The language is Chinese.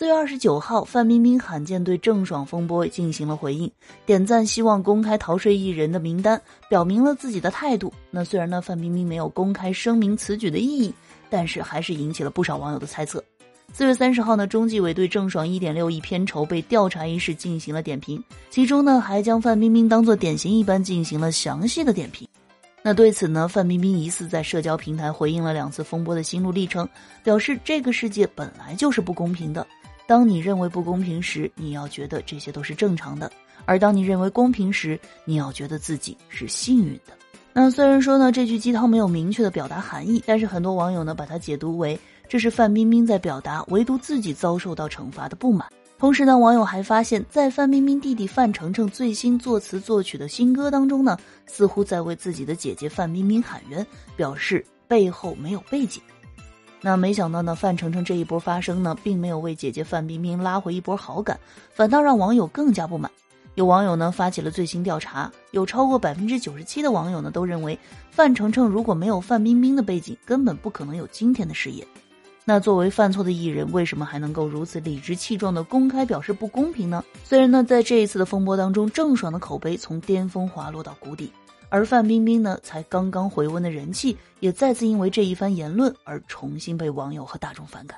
四月二十九号，范冰冰罕见对郑爽风波进行了回应，点赞希望公开逃税艺人的名单，表明了自己的态度。那虽然呢，范冰冰没有公开声明此举的意义，但是还是引起了不少网友的猜测。四月三十号呢，中纪委对郑爽一点六亿片酬被调查一事进行了点评，其中呢还将范冰冰当做典型一般进行了详细的点评。那对此呢，范冰冰疑似在社交平台回应了两次风波的心路历程，表示这个世界本来就是不公平的。当你认为不公平时，你要觉得这些都是正常的；而当你认为公平时，你要觉得自己是幸运的。那虽然说呢，这句鸡汤没有明确的表达含义，但是很多网友呢把它解读为这是范冰冰在表达唯独自己遭受到惩罚的不满。同时呢，网友还发现，在范冰冰弟弟范丞丞最新作词作曲的新歌当中呢，似乎在为自己的姐姐范冰冰喊冤，表示背后没有背景。那没想到呢，范丞丞这一波发声呢，并没有为姐姐范冰冰拉回一波好感，反倒让网友更加不满。有网友呢发起了最新调查，有超过百分之九十七的网友呢都认为，范丞丞如果没有范冰冰的背景，根本不可能有今天的事业。那作为犯错的艺人，为什么还能够如此理直气壮的公开表示不公平呢？虽然呢，在这一次的风波当中，郑爽的口碑从巅峰滑落到谷底。而范冰冰呢，才刚刚回温的人气，也再次因为这一番言论而重新被网友和大众反感。